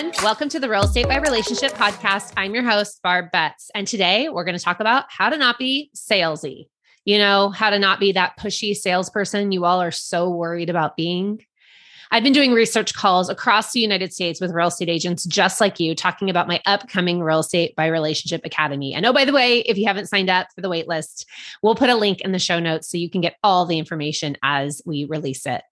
everyone. Welcome to the Real Estate by Relationship podcast. I'm your host, Barb Betts. And today we're going to talk about how to not be salesy. You know, how to not be that pushy salesperson you all are so worried about being. I've been doing research calls across the United States with real estate agents just like you, talking about my upcoming Real Estate by Relationship Academy. And oh, by the way, if you haven't signed up for the waitlist, we'll put a link in the show notes so you can get all the information as we release it.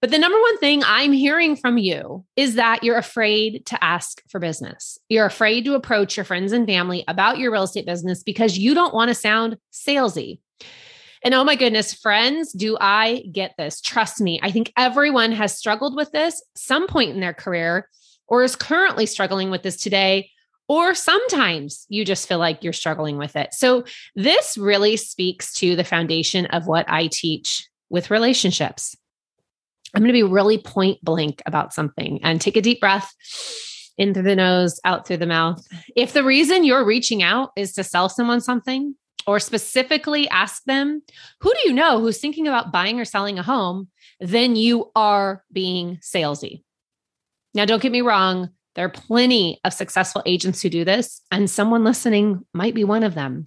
But the number one thing I'm hearing from you is that you're afraid to ask for business. You're afraid to approach your friends and family about your real estate business because you don't want to sound salesy. And oh my goodness, friends, do I get this? Trust me, I think everyone has struggled with this some point in their career or is currently struggling with this today. Or sometimes you just feel like you're struggling with it. So, this really speaks to the foundation of what I teach with relationships. I'm going to be really point blank about something and take a deep breath in through the nose, out through the mouth. If the reason you're reaching out is to sell someone something, or specifically ask them, who do you know who's thinking about buying or selling a home? Then you are being salesy. Now, don't get me wrong, there are plenty of successful agents who do this, and someone listening might be one of them.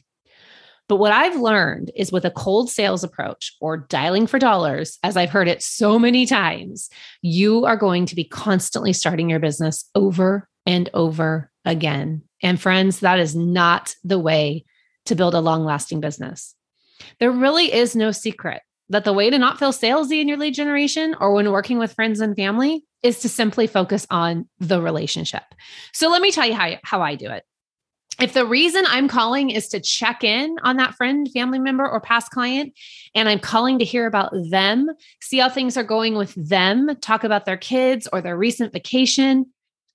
But what I've learned is with a cold sales approach or dialing for dollars, as I've heard it so many times, you are going to be constantly starting your business over and over again. And friends, that is not the way to build a long lasting business. There really is no secret that the way to not feel salesy in your lead generation or when working with friends and family is to simply focus on the relationship. So let me tell you how, how I do it. If the reason I'm calling is to check in on that friend, family member, or past client, and I'm calling to hear about them, see how things are going with them, talk about their kids or their recent vacation,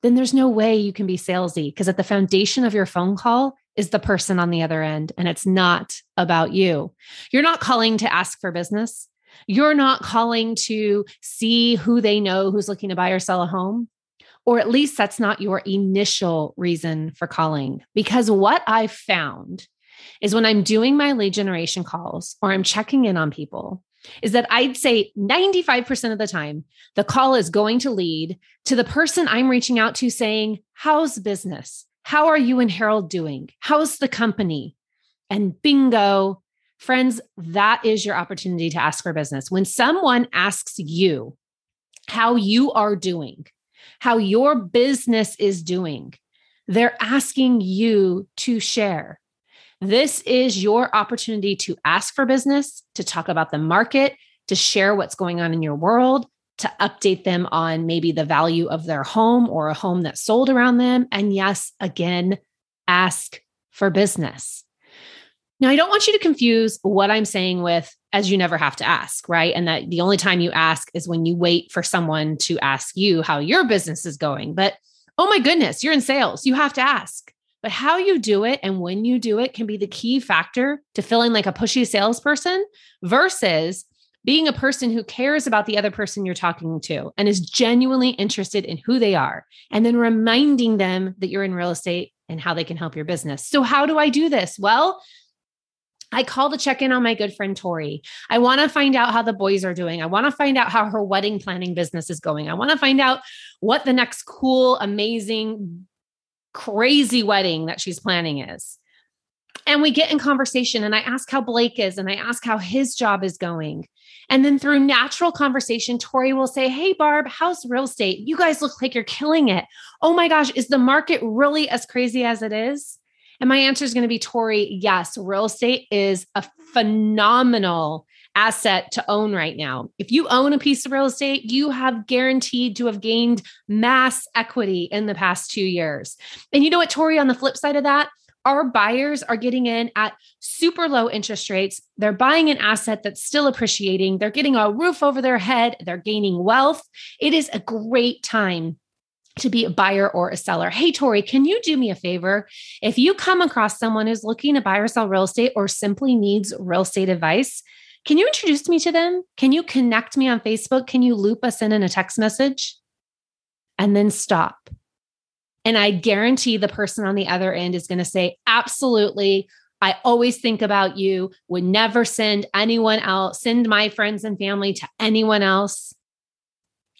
then there's no way you can be salesy because at the foundation of your phone call is the person on the other end, and it's not about you. You're not calling to ask for business. You're not calling to see who they know who's looking to buy or sell a home. Or at least that's not your initial reason for calling. Because what I've found is when I'm doing my lead generation calls or I'm checking in on people, is that I'd say 95% of the time, the call is going to lead to the person I'm reaching out to saying, How's business? How are you and Harold doing? How's the company? And bingo, friends, that is your opportunity to ask for business. When someone asks you how you are doing, how your business is doing, they're asking you to share. This is your opportunity to ask for business, to talk about the market, to share what's going on in your world, to update them on maybe the value of their home or a home that sold around them. And yes, again, ask for business. Now, I don't want you to confuse what I'm saying with as you never have to ask, right? And that the only time you ask is when you wait for someone to ask you how your business is going. But oh my goodness, you're in sales. You have to ask. But how you do it and when you do it can be the key factor to feeling like a pushy salesperson versus being a person who cares about the other person you're talking to and is genuinely interested in who they are, and then reminding them that you're in real estate and how they can help your business. So, how do I do this? Well, I call to check in on my good friend Tori. I want to find out how the boys are doing. I want to find out how her wedding planning business is going. I want to find out what the next cool, amazing, crazy wedding that she's planning is. And we get in conversation, and I ask how Blake is, and I ask how his job is going. And then through natural conversation, Tori will say, Hey, Barb, how's real estate? You guys look like you're killing it. Oh my gosh, is the market really as crazy as it is? And my answer is going to be Tori, yes, real estate is a phenomenal asset to own right now. If you own a piece of real estate, you have guaranteed to have gained mass equity in the past two years. And you know what, Tori, on the flip side of that, our buyers are getting in at super low interest rates. They're buying an asset that's still appreciating. They're getting a roof over their head. They're gaining wealth. It is a great time to be a buyer or a seller. Hey, Tori, can you do me a favor? If you come across someone who's looking to buy or sell real estate or simply needs real estate advice, can you introduce me to them? Can you connect me on Facebook? Can you loop us in in a text message? And then stop and I guarantee the person on the other end is going to say, absolutely. I always think about you, would never send anyone else, send my friends and family to anyone else.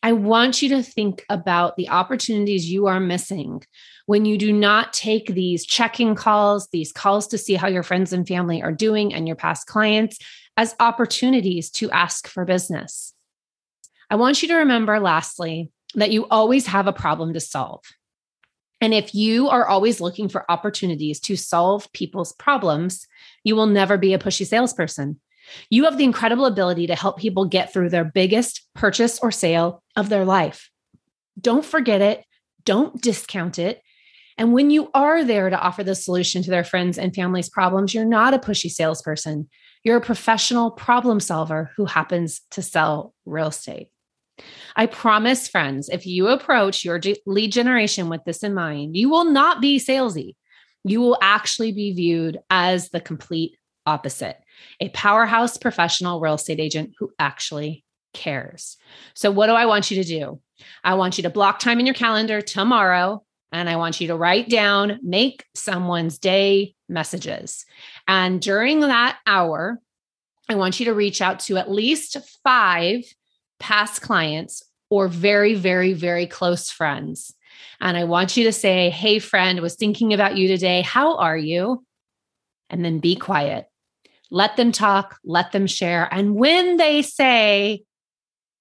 I want you to think about the opportunities you are missing when you do not take these checking calls, these calls to see how your friends and family are doing and your past clients as opportunities to ask for business. I want you to remember, lastly, that you always have a problem to solve. And if you are always looking for opportunities to solve people's problems, you will never be a pushy salesperson. You have the incredible ability to help people get through their biggest purchase or sale of their life. Don't forget it. Don't discount it. And when you are there to offer the solution to their friends and family's problems, you're not a pushy salesperson. You're a professional problem solver who happens to sell real estate. I promise, friends, if you approach your lead generation with this in mind, you will not be salesy. You will actually be viewed as the complete opposite a powerhouse professional real estate agent who actually cares. So, what do I want you to do? I want you to block time in your calendar tomorrow and I want you to write down, make someone's day messages. And during that hour, I want you to reach out to at least five past clients or very, very, very close friends. And I want you to say, Hey, friend, was thinking about you today. How are you? And then be quiet. Let them talk, let them share. And when they say,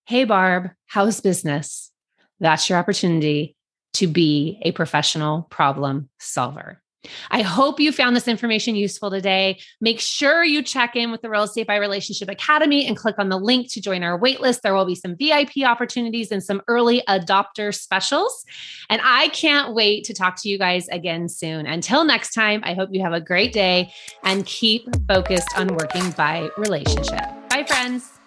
Hey, Barb, how's business? That's your opportunity to be a professional problem solver. I hope you found this information useful today. Make sure you check in with the Real Estate by Relationship Academy and click on the link to join our waitlist. There will be some VIP opportunities and some early adopter specials. And I can't wait to talk to you guys again soon. Until next time, I hope you have a great day and keep focused on working by relationship. Bye, friends.